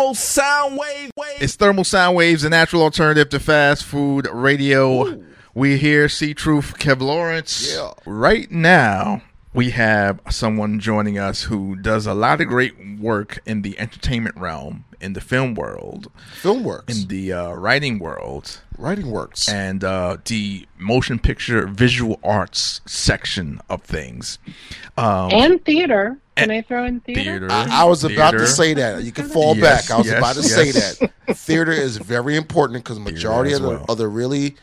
thermal sound wave. wave. It's Thermal Sound Waves, a natural alternative to fast food radio. We here, see Truth, Kev Lawrence. Yeah. Right now, we have someone joining us who does a lot of great work in the entertainment realm, in the film world, Film works. in the uh, writing world, Writing works. and uh, the motion picture visual arts section of things. Um, and theater. Can And- I throw in theater? theater. I, I was about to say that. You can fall Yes, back. I was yes, about to yes. say that. Theater is very important because majority of the, well. of the really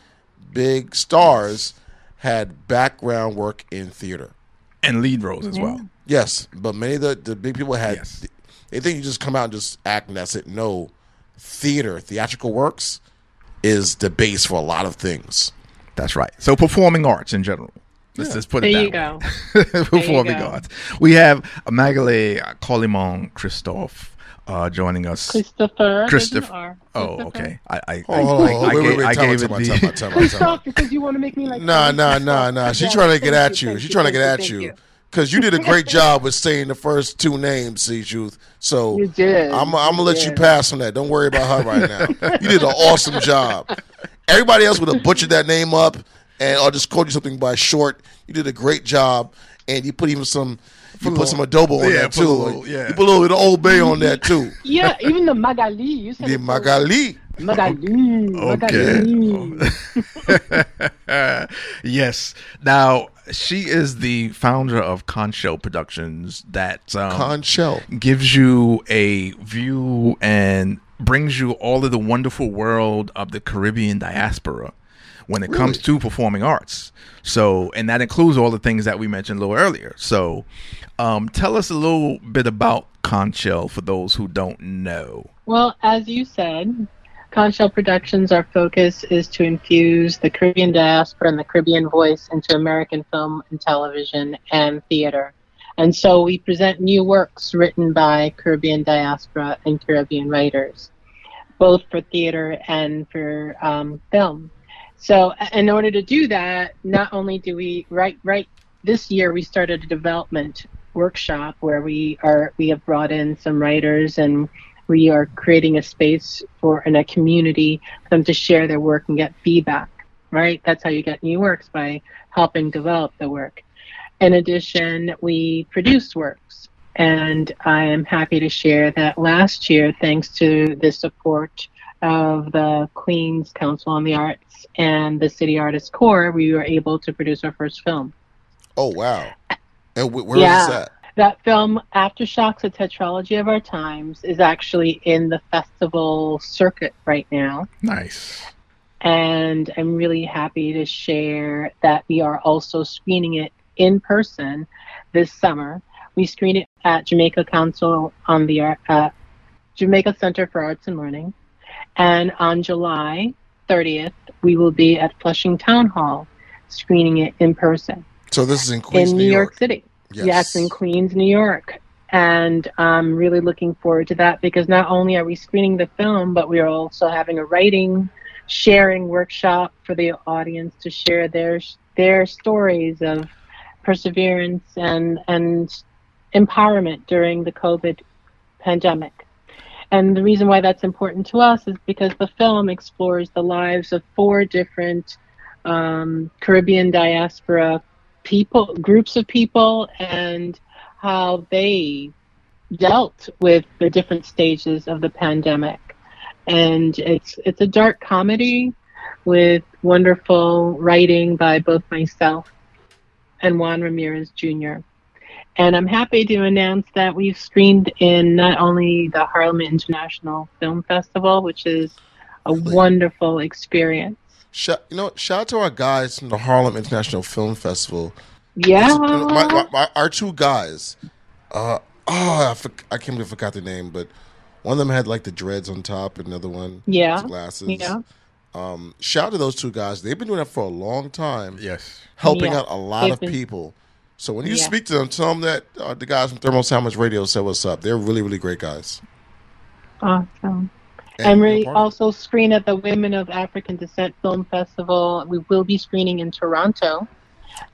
big stars had background work in theater. and lead roles as well. Yes, but many of the, the big people had. Yes. They think you just come out and just act and that's it. No, theater, theatrical works, is the base for a lot of things. That's right. So performing arts in general. Let's just put it There that you way. performing go. arts. We have Magali Colimon Christophe uh, joining us. Christopher. Christoph- There's an R. Oh, okay. I I, Oh, I, I, on. Wait, gave, wait, I wait. Time gave it time out, the. time out, time out, time out. Christoph, because you want to make me like. Nah, nah, nah, nah. She's trying to get at you, you. She's trying to get at you, you. thank you. Because you did a great job with saying the first two names, C Truth. So You did. I'm, I'm gonna let you pass on that. Don't worry about her right now. you did an awesome job. Everybody else would have butchered that name up and I'll just quote you something by short. You did a great job, and you put even some. You put some adobo on Yeah, that put too. little- yeah. You put a little bit of Old Bay on that too. Yeah, even the Magali. You said The it Magali. Magali. Okay. Magali. yes. Now she is the founder of Concho Productions. That um, Conchshell. gives you a view and brings you all of the wonderful world of the Caribbean diaspora when it comes to performing arts. So, and that includes all the things that we mentioned a little earlier. So, um, tell us a little bit about Conchshell for those who don't know. Well, as you said, Conchshell Productions, our focus is to infuse the Caribbean diaspora and the Caribbean voice into American film and television and theater. And so we present new works written by Caribbean diaspora and Caribbean writers, both for theater and for um, film. So, in order to do that, not only do we write, right this year we started a development workshop where we are we have brought in some writers and we are creating a space for in a community for them to share their work and get feedback right? That's how you get new works by helping develop the work. In addition we produce works and i am happy to share that last year thanks to the support of the queens council on the arts and the city artists corps we were able to produce our first film Oh wow. And wh- where is Yeah. this at? that film, Aftershocks, a tetralogy of our times, is actually in the festival circuit right now. Nice. And I'm really happy to share that we are also screening it in person this summer. We screen it at Jamaica Council on the Ar- uh, Jamaica Center for Arts and Learning. And on July 30th, we will be at Flushing Town Hall screening it in person So this is in Queens, in New, New York. York City. Yes. Yes, in Queens, New York. And I'm really looking forward to that because not only are we screening the film, but we are also having a writing sharing workshop for the audience to share their their stories of perseverance and and empowerment during the COVID pandemic. And the reason why that's important to us is because the film explores the lives of four different um, Caribbean diaspora people, groups of people, and how they dealt with the different stages of the pandemic. And it's it's a dark comedy with wonderful writing by both myself and Juan Ramirez Jr. And I'm happy to announce that we've screened in not only the Harlem International Film Festival, which is a wonderful experience. Shout, you know, shout out to our guys from the Harlem International Film Festival. Yeah. My, my, my, our two guys. Uh, oh, I, for, I can't believe I forgot the name, but one of them had like the dreads on top, another one Yeah. his glasses. Yeah. Um, shout out to those two guys. They've been doing that for a long time, Yes. helping Yeah. out a lot They've of been- people. So when you Yeah. speak to them, tell them that uh, the guys from Thermal Sandwich Radio said what's up. They're really, really great guys. Awesome. And And you're we part of it. also screen at the Women of African Descent Film Festival. We will be screening in Toronto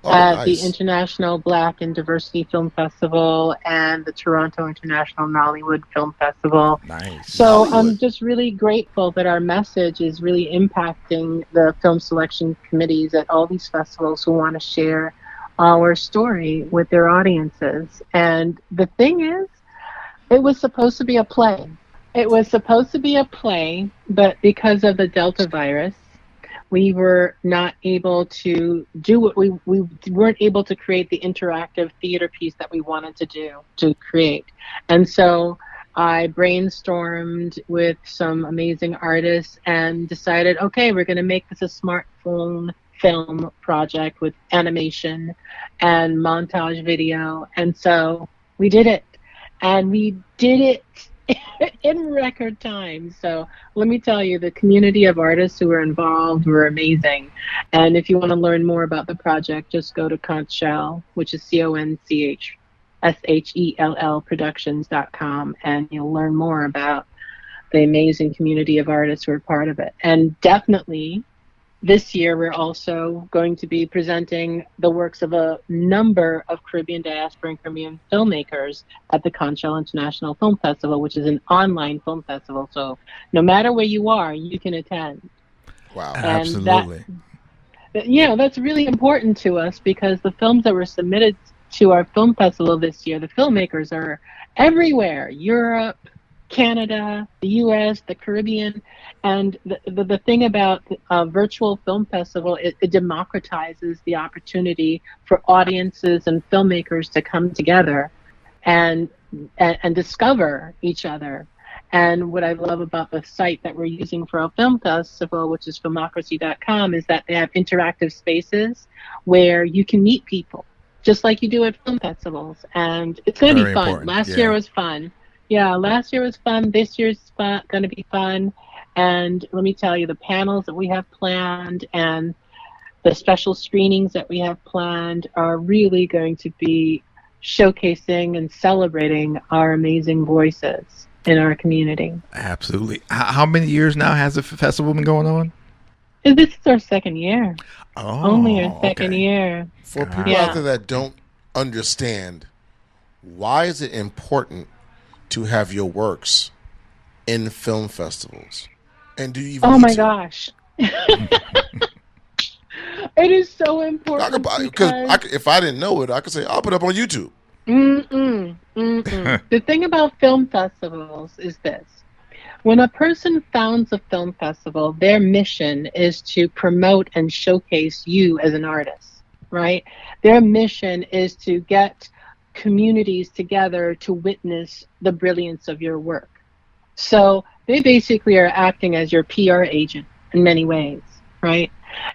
Oh, at nice. the International Black and Diversity Film Festival and the Toronto International Nollywood Film Festival. Nice. So Nollywood. I'm just really grateful that our message is really impacting the film selection committees at all these festivals who want to share our story with their audiences. And the thing is, it was supposed to be a play. It was supposed to be a play, but because of the Delta virus, we were not able to do what we we weren't able to create the interactive theater piece that we wanted to do to create. And so I brainstormed with some amazing artists and decided, okay, we're going to make this a smartphone film project with animation and montage video. And so we did it. And we did it in record time. So let me tell you, the community of artists who were involved were amazing. And if you want to learn more about the project, just go to Conchshell, which is C O N C H S H E L L Productions.com, and you'll learn more about the amazing community of artists who are part of it. And definitely, this year we're also going to be presenting the works of a number of Caribbean diaspora and Caribbean filmmakers at the Conchshell International Film Festival, which is an online film festival. So no matter where you are, you can attend. Wow. and Absolutely. But, you know, that's really important to us because the films that were submitted to our film festival this year, the filmmakers are everywhere Europe, Canada, the US, the Caribbean. And the, the, the thing about a virtual film festival, it, it democratizes the opportunity for audiences and filmmakers to come together and, and, and discover each other. And what I love about the site that we're using for our film festival, which is filmocracy.com, is that they have interactive spaces where you can meet people, just like you do at film festivals. And it's going to be fun. important, Last yeah. year was fun. Yeah, last year was fun. This year's fun, going to be fun. And let me tell you, the panels that we have planned and the special screenings that we have planned are really going to be showcasing and celebrating our amazing voices in our community. Absolutely. How, how many years now has the festival been going on? Uh, this is our second year. Oh, Only our second okay. year. For people Yeah. out there that don't understand, why is it important to have your works in film festivals? And do you even Oh my to? gosh. it is so important Because because I could- if I didn't know it, I could say I'll put it up on YouTube. Mm-mm, mm-mm. the thing about film festivals is this. When a person founds a film festival, their mission is to promote and showcase you as an artist, right? Their mission is to get communities together to witness the brilliance of your work. So they basically are acting as your PR agent in many ways, right?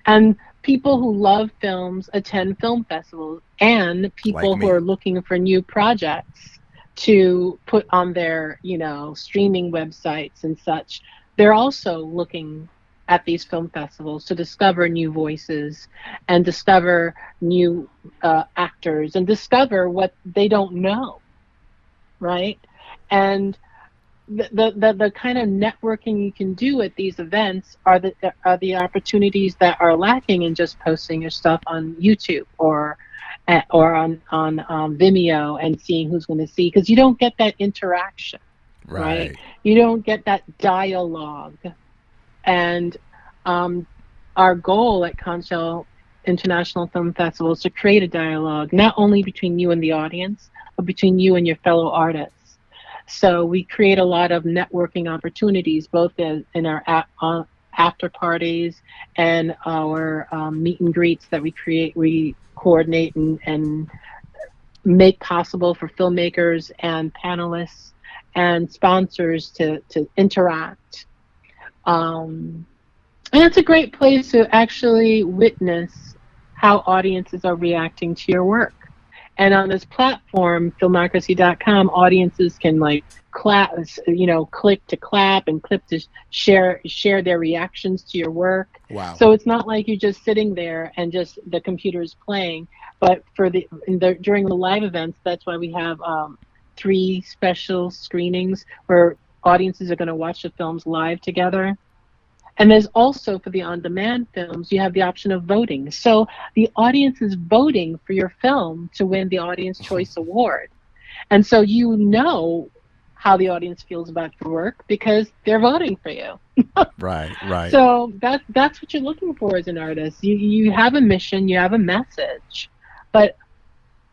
And people who love films attend film festivals, and people Like who are looking for new projects to put on their, you know, streaming websites and such, they're also looking at these film festivals to discover new voices and discover new uh, actors and discover what they don't know, right? And the, the, the, kind of networking you can do at these events are the are the opportunities that are lacking in just posting your stuff on YouTube or uh, or on on um, Vimeo and seeing who's going to see because you don't get that interaction Right. you don't get that dialogue. And um, our goal at Conchshell International Film Festival is to create a dialogue, not only between you and the audience, but between you and your fellow artists. So we create a lot of networking opportunities, both in, in our uh, after parties and our um, meet and greets that we create, we coordinate and, and make possible for filmmakers and panelists and sponsors to, to interact. Um, and it's a great place to actually witness how audiences are reacting to your work. And on this platform, filmocracy.com, audiences can like clap, you know, click to clap and click to share share their reactions to your work. Wow. So it's not like you're just sitting there and just the computer's playing. But for the, in the during the live events, that's why we have um, three special screenings where audiences are going to watch the films live together. And there's also for the on demand films, you have the option of voting. So the audience is voting for your film to win the Audience mm-hmm. Choice Award. And so you know how the audience feels about your work because they're voting for you. right, right. So that's that's what you're looking for as an artist. You you have a mission, you have a message, but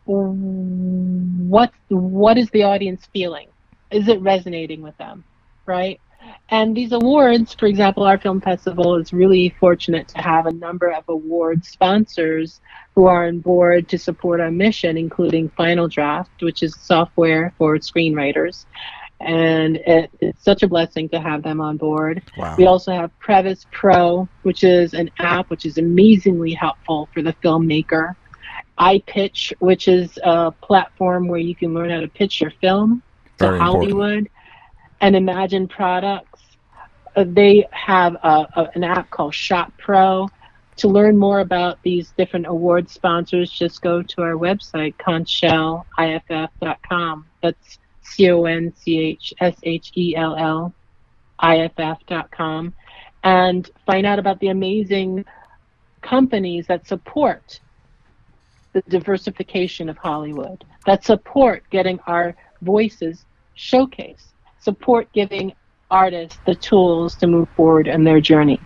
what what is the audience feeling? Is it resonating with them, right? And these awards, for example, our film festival is really fortunate to have a number of award sponsors who are on board to support our mission, including Final Draft, which is software for screenwriters. And it, it's such a blessing to have them on board. Wow. We also have Previs Pro, which is an app which is amazingly helpful for the filmmaker. iPitch, which is a platform where you can learn how to pitch your film to Very important. Hollywood and Imagine Products. Uh, they have a, a, an app called ShotPut Pro. To learn more about these different award sponsors, just go to our website, conchshellIFF.com. That's C O N C H S H E L L IFF.com and find out about the amazing companies that support the diversification of Hollywood, that support getting our voices showcase, support giving artists the tools to move forward in their journey.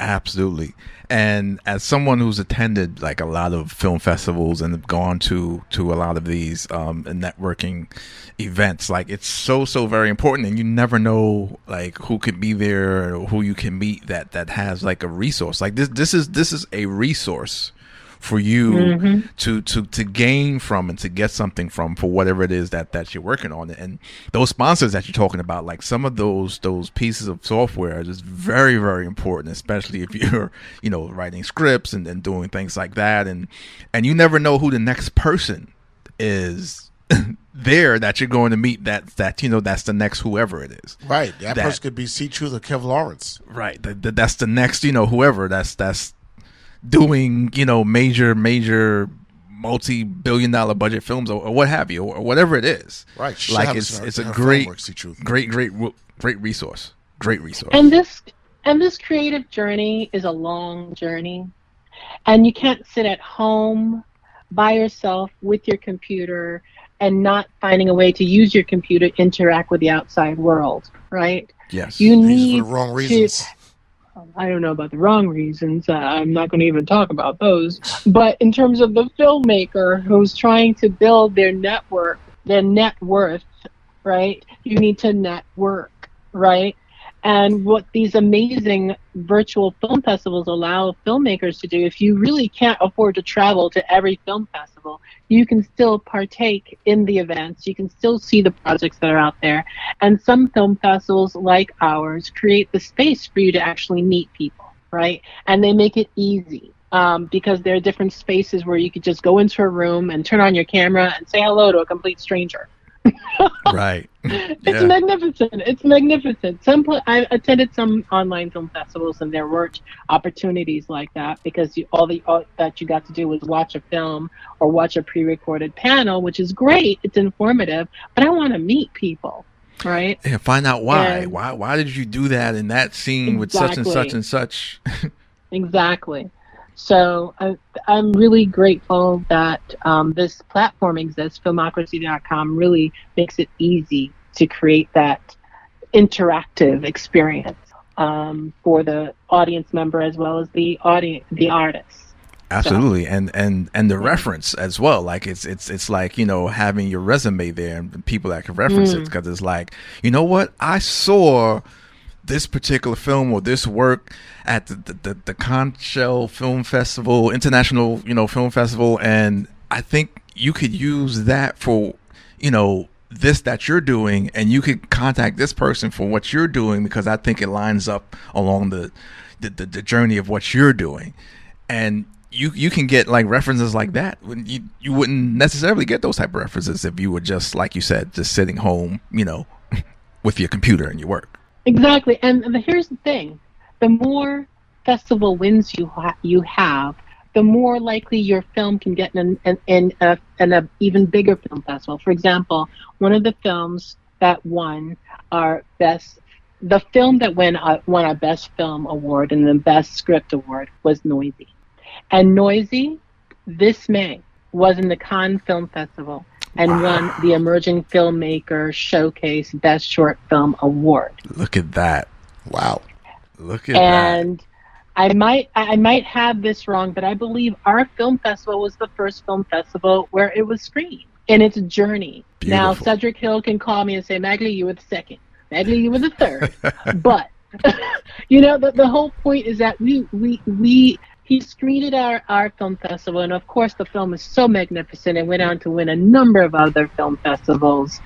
Absolutely. And as someone who's attended like a lot of film festivals and gone to to a lot of these um, networking events, like it's so so very important, and you never know like who could be there or who you can meet that that has like a resource. Like this this is this is a resource for you Mhm. to to to gain from and to get something from for whatever it is that that you're working on and those sponsors that you're talking about like some of those those pieces of software are just very very important especially if you're you know writing scripts and, and doing things like that and and you never know who the next person is there that you're going to meet that that you know that's the next whoever it is Right. That, That- person could be C Truth or Kev Lawrence. right that, that- that's the next you know whoever that's that's doing you know major major multi-billion dollar budget films or, or what have you or, whatever it is Right. She like it's it's a her great film work, C-Truth. great great great resource great resource And this and this creative journey is a long journey. And you can't sit at home by yourself with your computer and not finding a way to use your computer to interact with the outside world, right? yes You These need for the wrong to- reasons. I don't know about the wrong reasons. Uh, I'm not going to even talk about those. But in terms of the filmmaker who's trying to build their network, their net worth, right? You need to network, right? And what these amazing virtual film festivals allow filmmakers to do, if you really can't afford to travel to every film festival, you can still partake in the events. You can still see the projects that are out there. And some film festivals, like ours, create the space for you to actually meet people, right? And they make it easy um, because there are different spaces where you could just go into a room and turn on your camera and say hello to a complete stranger. Right It's Yeah. magnificent. It's magnificent. Some I attended some online film festivals, and there weren't opportunities like that because you, all the all that you got to do was watch a film or watch a pre-recorded panel, which is great. It's informative, but I want to meet people, right? yeah find out why And- why why did you do that in that scene with such and such and such Exactly. So I, I'm really grateful that um, this platform exists. Filmocracy.com really makes it easy to create that interactive experience um, for the audience member as well as the audience, the artist. Absolutely, and and and the reference as well. Like it's it's it's like you know having your resume there and people that can reference it because it's like you know what I saw this particular film or this work at the the, the, the Conchshell Film Festival, International you know Film Festival, and I think you could use that for you know this that you're doing, and you could contact this person for what you're doing because I think it lines up along the the, the, the journey of what you're doing, and you you can get like references like that when you you wouldn't necessarily get those type of references if you were just like you said just sitting home you know with your computer and your work Exactly. And the, here's the thing: the more festival wins you ha- you have, the more likely your film can get in in, in, a, in a even bigger film festival. For example, one of the films that won our best the film that uh, won a, won a Best Film Award and the Best Script Award was Noisy. And Noisy, this May, was in the Cannes Film Festival and wow. won the Emerging Filmmaker Showcase Best Short Film Award. Look at that. Wow. Look at that. and that. I might I might have this wrong, but I believe our film festival was the first film festival where it was screened in its journey. Beautiful. Now Cedric Hill can call me and say, Magali, you were the second. Magali, you were the third. but you know, the, the whole point is that we we we he screened at our, our film festival, and of course, the film is so magnificent and went on to win a number of other film festivals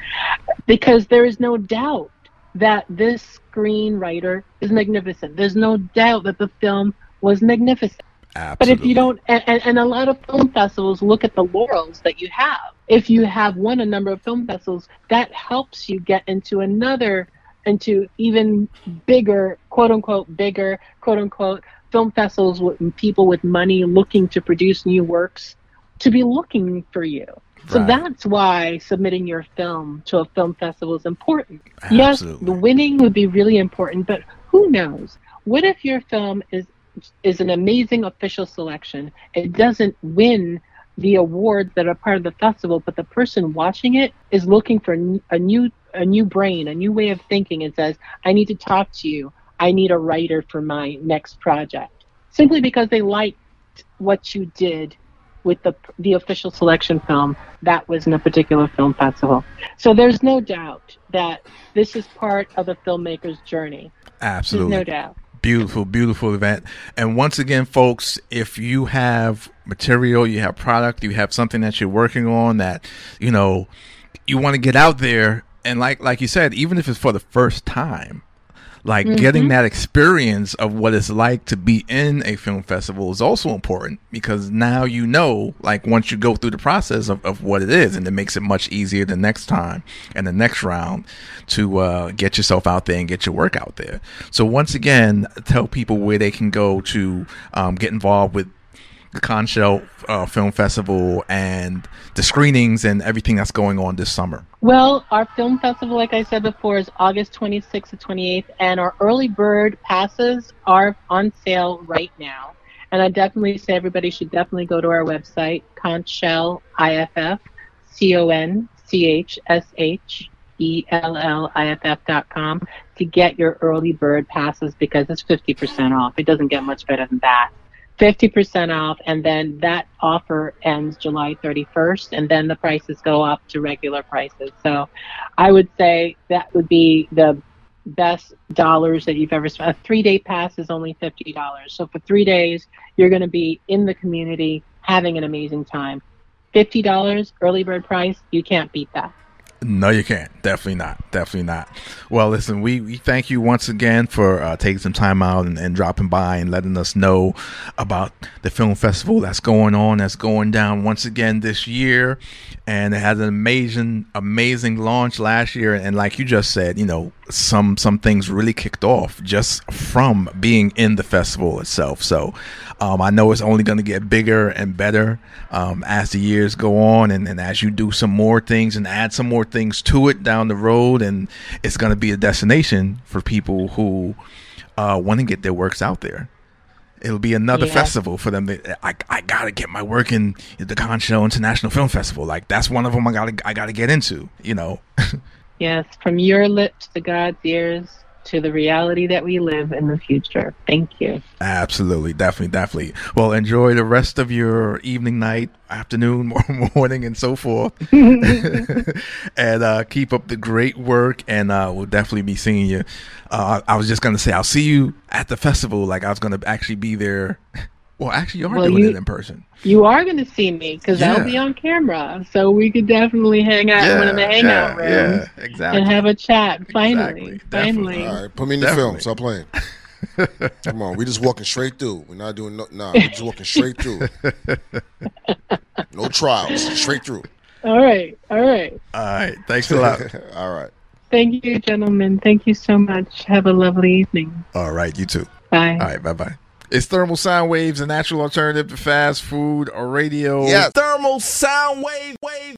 because there is no doubt that this screenwriter is magnificent. There's no doubt that the film was magnificent. Absolutely. But if you don't, and, and a lot of film festivals look at the laurels that you have. If you have won a number of film festivals, that helps you get into another, into even bigger, quote unquote, bigger, quote unquote, film festivals with people with money looking to produce new works to be looking for you. So right. that's why submitting your film to a film festival is important. Absolutely. Yes, the winning would be really important, but who knows? What if your film is is an amazing official selection? It doesn't win the awards that are part of the festival, but the person watching it is looking for a new a new brain, a new way of thinking, and says, "I need to talk to you. I need a writer for my next project, simply because they liked what you did with the the official selection film that was in a particular film festival. So there's no doubt that this is part of a filmmaker's journey. Absolutely, there's no doubt. Beautiful, beautiful event. And once again, folks, if you have material, you have product, you have something that you're working on that you know you want to get out there, and like like you said, even if it's for the first time like mm-hmm. getting that experience of what it's like to be in a film festival is also important because now you know like once you go through the process of, of what it is and it makes it much easier the next time and the next round to uh, get yourself out there and get your work out there so once again tell people where they can go to um, get involved with the Conchshell uh, Film Festival and the screenings and everything that's going on this summer? Well, our film festival, like I said before, is August 26th to 28th, and our early bird passes are on sale right now. And I definitely say everybody should definitely go to our website, Conchshell IFF, C O N C H S H E L L I F F dot com to get your early bird passes because it's 50% off. It doesn't get much better than that. 50% off, and then that offer ends July 31st, and then the prices go up to regular prices. So I would say that would be the best dollars that you've ever spent. A three day pass is only $50. So for three days, you're going to be in the community having an amazing time. $50 early bird price, you can't beat that. No, you can't. Definitely not. Definitely not. Well, listen, we, we thank you once again for uh, taking some time out and, and, dropping by and letting us know about the film festival that's going on, that's going down once again this year. And it had an amazing, amazing launch last year. And like you just said, you know, some some things really kicked off just from being in the festival itself. So um, I know it's only going to get bigger and better um, as the years go on, and, and, as you do some more things and add some more things to it down the road, and it's going to be a destination for people who uh, want to get their works out there. It'll be another yeah. festival for them. I I gotta get my work in the Cannes International Film Festival. Like that's one of them. I gotta I gotta get into. You know. Yes, from your lips to God's ears to the reality that we live in the future. Thank you. Absolutely, definitely, definitely. Well, enjoy the rest of your evening, night, afternoon, morning, and so forth. and uh, keep up the great work. And uh, we'll definitely be seeing you. Uh, I was just gonna say I'll see you at the festival. Like I was gonna actually be there well, actually, you are well, doing you, it in person. You are going to see me because yeah. I'll be on camera, so we could definitely hang out yeah, in one of the hangout yeah, rooms yeah, exactly. and have a chat. Finally, exactly, finally. All right, put me in the film. Stop playing. Come on, we're just walking straight through. We're not doing no. Nah, we're just walking straight through. no trials, straight through. All right, all right. All right. Thanks a lot. all right. Thank you, gentlemen. Thank you so much. Have a lovely evening. All right, you too. Bye. All right, bye bye. It's thermal sound waves, a natural alternative to fast food or radio. Yeah, thermal sound wave wave.